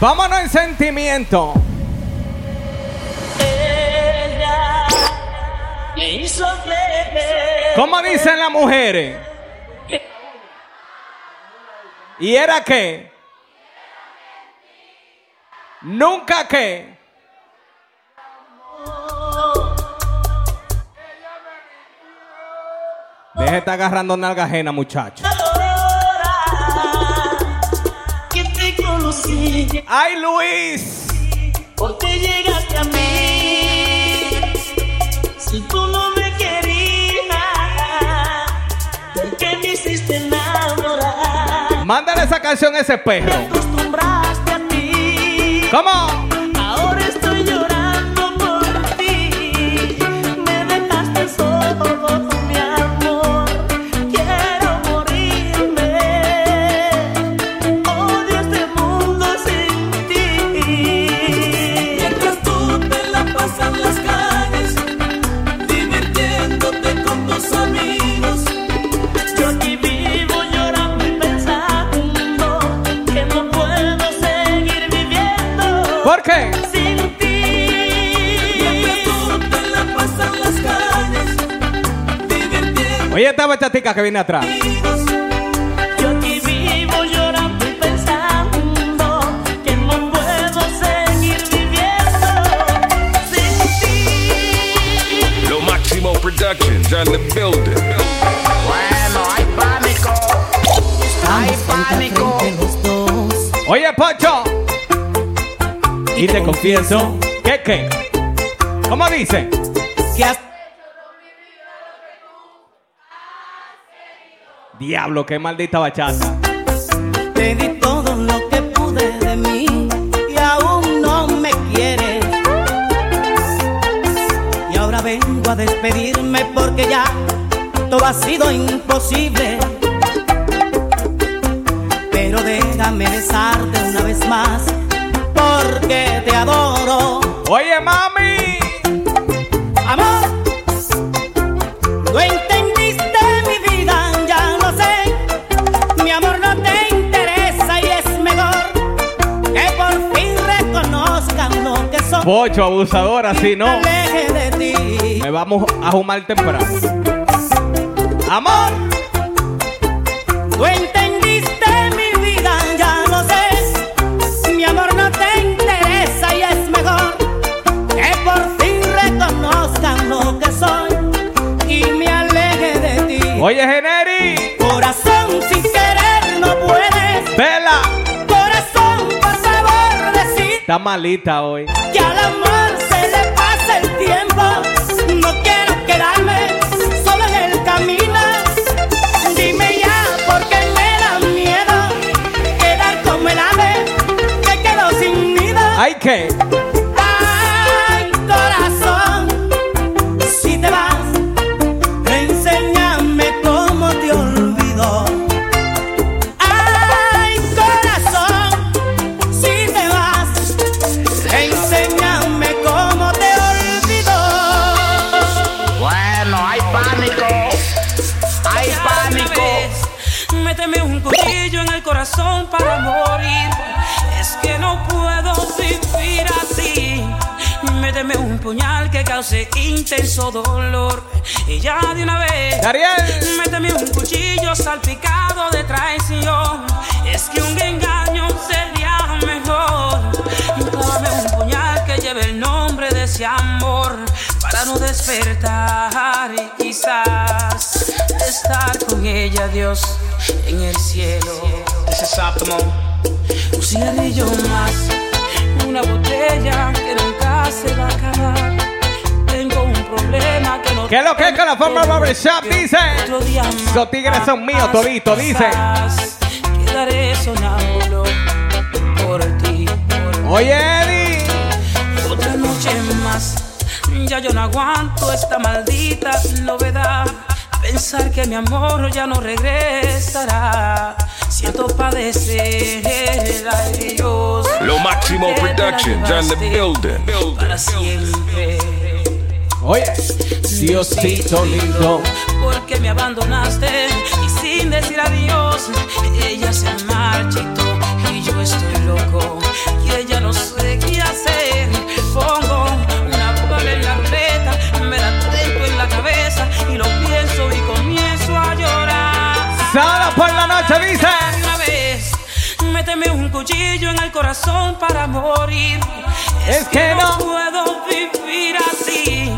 Vámonos en sentimiento. Ella me hizo creer. ¿Cómo dicen las mujeres? ¿Y era qué? Nunca qué. Deje de estar agarrando nalga ajena, muchacho. Conocí, ¡Ay, Luis! porque llegaste a mí. Si tú no me querías, ¿por qué me hiciste enamorar? Mándale esa canción a ese perro. Te acostumbraste a ti. ¿Cómo? ¿Por qué? Sin ti. Mientras tú te la pasas en las calles, divirtiendo Oye, esta bachatica que viene atrás. Yo aquí vivo llorando y pensando que no puedo seguir viviendo sin ti. Lo Máximo Productions on the building. Bueno, hay pánico. Hay pánico. Oye, Pocho. Y te confieso que qué. ¿Cómo dice? Que has Diablo, qué maldita bachata. Te di todo lo que pude de mí y aún no me quieres. Y ahora vengo a despedirme porque ya todo ha sido imposible. Pero déjame besarte una vez más porque te adoro. Oye, mami. Amor, no entendiste mi vida, ya lo sé. Mi amor no te interesa y es mejor que por fin reconozcan lo que soy. Pocho, abusadora, si no, me vamos a fumar temprano. Amor. Tú Oye, Generi. Corazón sin querer no puedes. Vela. Corazón, por favor, decir Está malita hoy. que al amor se le pasa el tiempo. No quiero quedarme solo en el camino. Dime ya, porque me da miedo quedar como el ave que quedó sin nido. Ay, ¿qué? Méteme un puñal que cause intenso dolor. Y ya de una vez. Ariel. Méteme un cuchillo salpicado de traición. Es que un engaño sería mejor. Clávame un puñal que lleve el nombre de ese amor. Para no despertar y quizás estar con ella, Dios, en el cielo. Ese es. Un cigarrillo más, una botella que nunca se va a acabar. Tengo un problema que no ¿Qué es lo que es con la forma barbershop? Dice. Esos tigres son míos, todito, dice. Quizás Quedaré sonámbulo por ti. por Oye, Eddie. otra noche más. Ya yo no aguanto esta maldita novedad. Pensar que mi amor ya no regresará. Lo máximo productions and the building. building. Para siempre. Oye, lindo, porque me abandonaste y sin decir adiós, ella se marchitó y yo estoy loco y ella no sé qué hacer. Pongo por la noche dice. Una vez, méteme un cuchillo en el corazón para morir. Es, es que, que no, no puedo vivir así.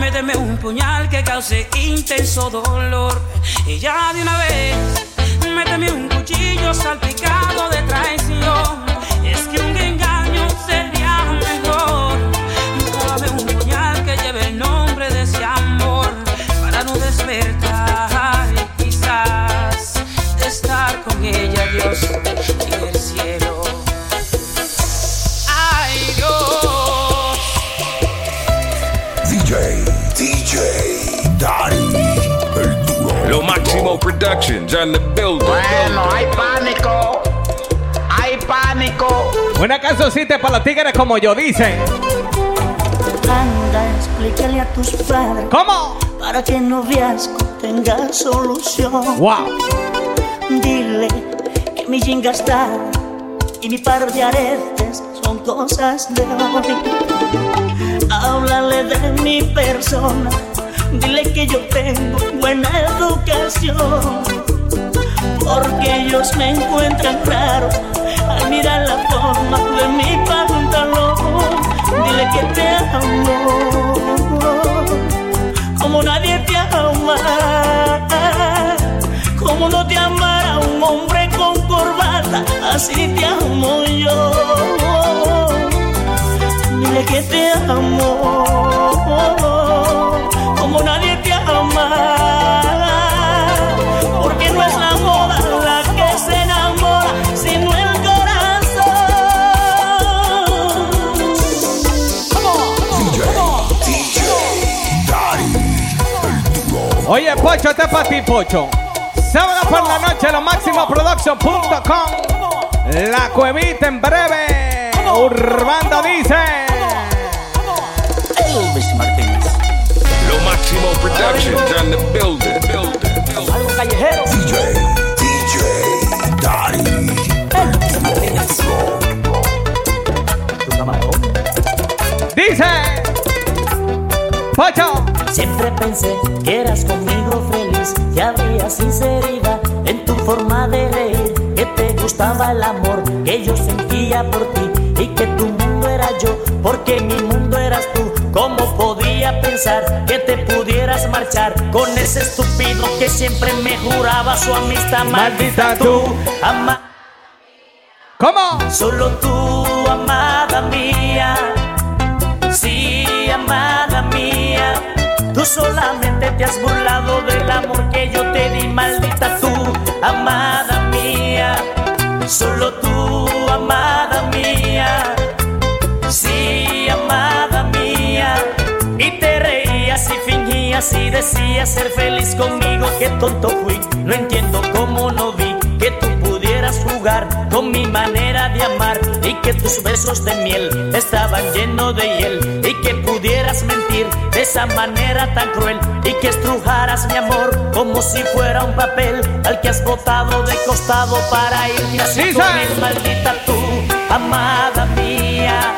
Méteme un puñal que cause intenso dolor. Y ya de una vez, méteme un cuchillo salpicado de traición. Es que un DJ, DJ, Dari, el duro. Lo Máximo Productions on the building. Bueno, hay pánico. Hay pánico. Una cancioncita para los tigres como yo, dicen. Anda, explícale a tus padres ¿Cómo? para que el noviazgo tenga solución. Wow. Dile que mi jinga está y mi par de aretes son cosas de hoy. Háblale de mi persona, dile que yo tengo buena educación. Porque ellos me encuentran raro al mirar la forma de mi pantalón. Dile que te amo como nadie te ama. Como no te amara un hombre con corbata, así te amo yo. Dile que te amo como nadie te ama. Porque no es la moda la que se enamora, sino el corazón. DJ, DJ. Oye, Pocho, este es para ti, Pocho. Sábado por la noche, lo máximo production.com. La cuevita en breve. Urbanda dice. Máximo Productions on the building. building. Algo callejero. DJ, DJ, Dari, el duro. Dice. Pocho. Siempre pensé que eras conmigo feliz, que había sinceridad en tu forma de reír, que te gustaba el amor que yo sentía por ti y que tu mundo era yo, porque mi mundo eras tú. ¿Cómo podía pensar que te pudieras marchar con ese estúpido que siempre me juraba su amistad? Maldita tú. ama- ¿Cómo? Solo tú, amada mía. Sí, amada mía. Tú solamente te has burlado del amor que yo te di, maldita tú, amada mía. Solo tú, amada fingías y decías ser feliz conmigo. Qué tonto fui, no entiendo cómo no vi que tú pudieras jugar con mi manera de amar y que tus besos de miel estaban llenos de hiel y que pudieras mentir de esa manera tan cruel y que estrujaras mi amor como si fuera un papel al que has botado de costado para irte así Sí, con él, maldita tú, amada mía,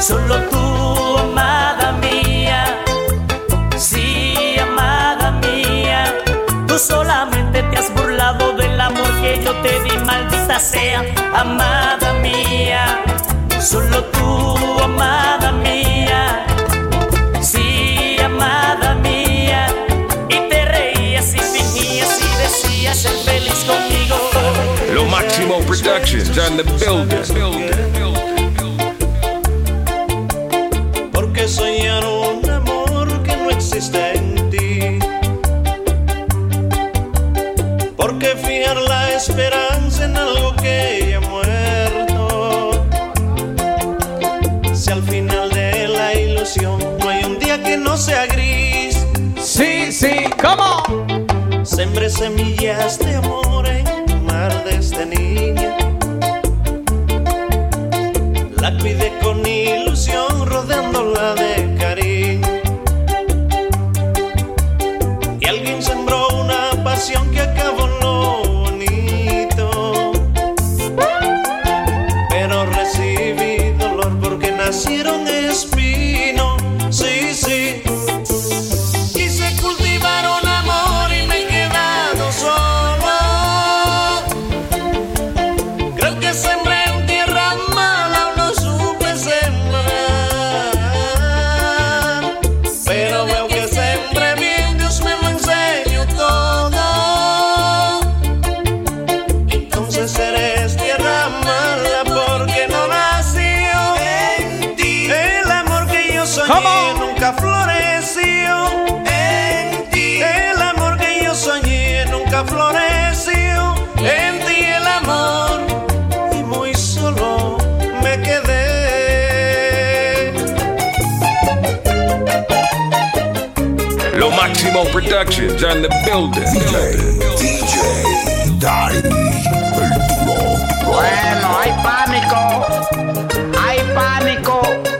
solo tú, te di, maldita sea, amada mía. Solo tú, amada mía. Sí, amada mía. Y te reías y fingías y decías ser feliz conmigo. Lo Máximo Productions on the building. Esperanza en algo que ya ha muerto. Si al final de la ilusión no hay un día que no sea gris, Sí, sí. ¿Cómo? sembré semillas de amor en el mar de nunca floreció en ti. El amor que yo soñé nunca floreció en ti. El amor y muy solo me quedé. Lo máximo productions and the building. DJ, DJ, Dari, el duro. Bueno, hay pánico. Hay pánico.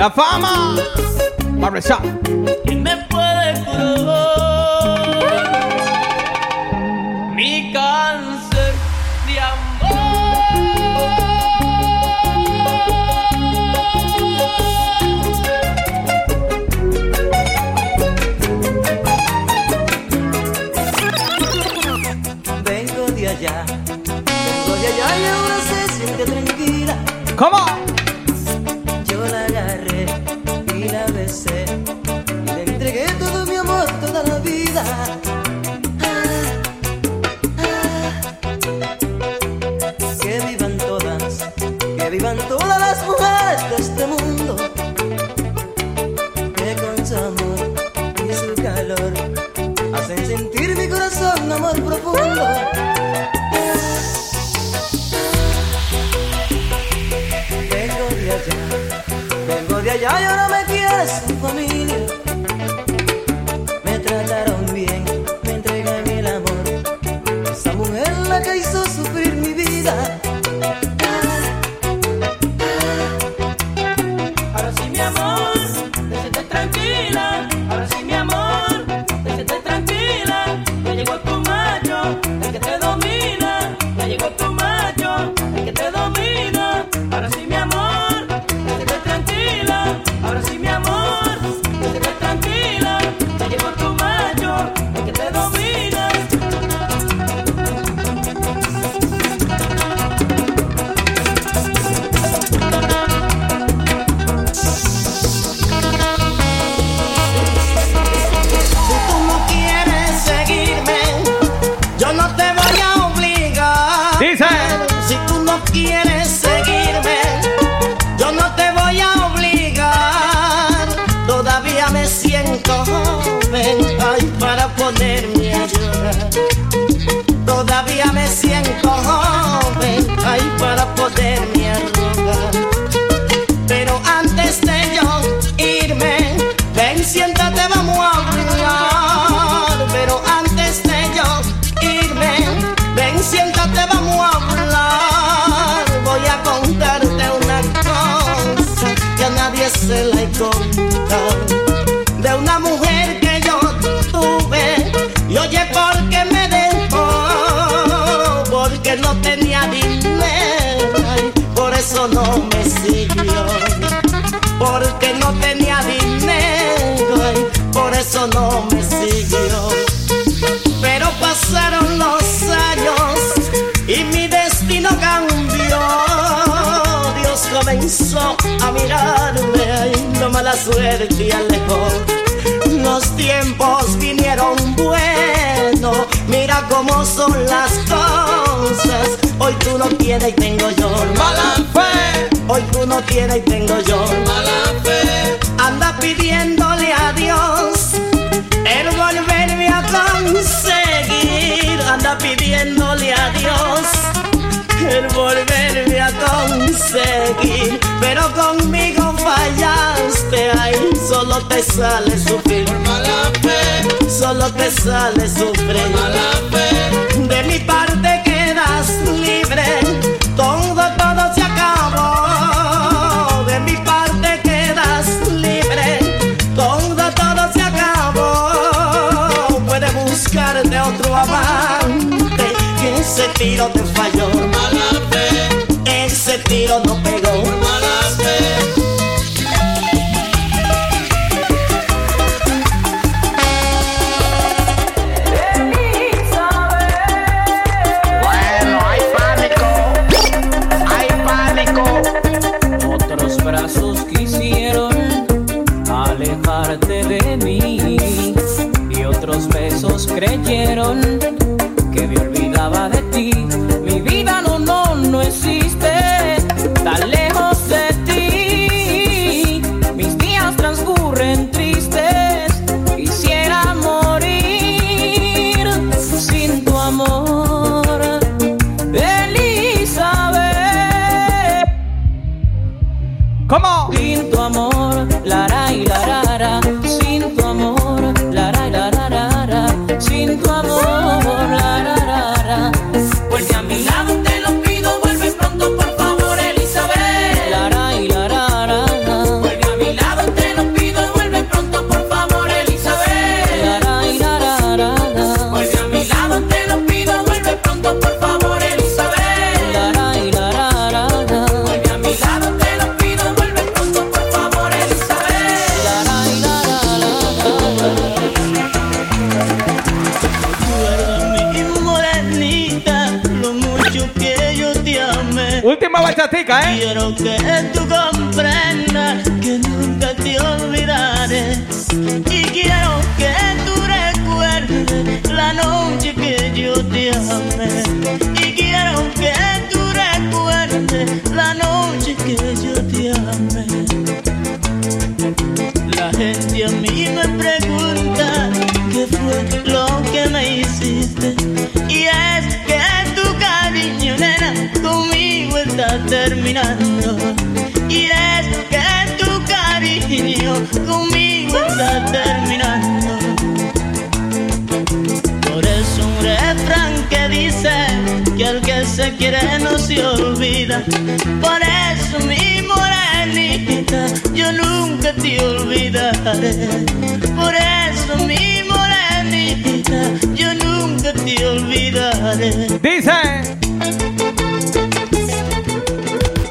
La fama. Barbershop. Vengo de allá, vengo de allá y ahora me quieres familia. Me quieres seguirme, yo no te voy a obligar. Todavía me siento joven ay, para ponerme a llorar. Todavía me siento joven ay, para poderme a. De una mujer que yo tuve, y oye, porque me dejó, porque no tenía dinero, por eso no me siguió porque no tenía dinero, por eso no me siguió. Pero pasaron los años y mi destino cambió. Dios comenzó a mala suerte y alejó. Los tiempos vinieron buenos, mira cómo son las cosas. Hoy tú no tienes y tengo yo Mala fe. Hoy tú no tienes y tengo yo mala fe. Anda pidiéndole a Dios el volverme a conseguir. Anda pidiéndole a Dios el volverme a conseguir. Pero conmigo fallaste, ay, solo te sale sufrir. Mala fe, Solo te sale sufrir. mala fe. De mi parte quedas libre, todo, todo se acabó. De mi parte quedas libre, todo, todo se acabó. Puedes buscarte otro amante, ese tiro te falló. Mala fe, Ese tiro no pegó. ¿Eh? Quiero que tú comprendas que nunca te olvidaré. Y quiero que tú recuerdes la noche que yo te amé. Y quiero que tú recuerdes la noche que yo te amé. La gente a mí me terminando. Y es que tu cariño conmigo está terminando. Por eso un refrán que dice que el que se quiere no se olvida. Por eso mi morenita, yo nunca te olvidaré. Por eso mi morenita, yo nunca te olvidaré. Dice.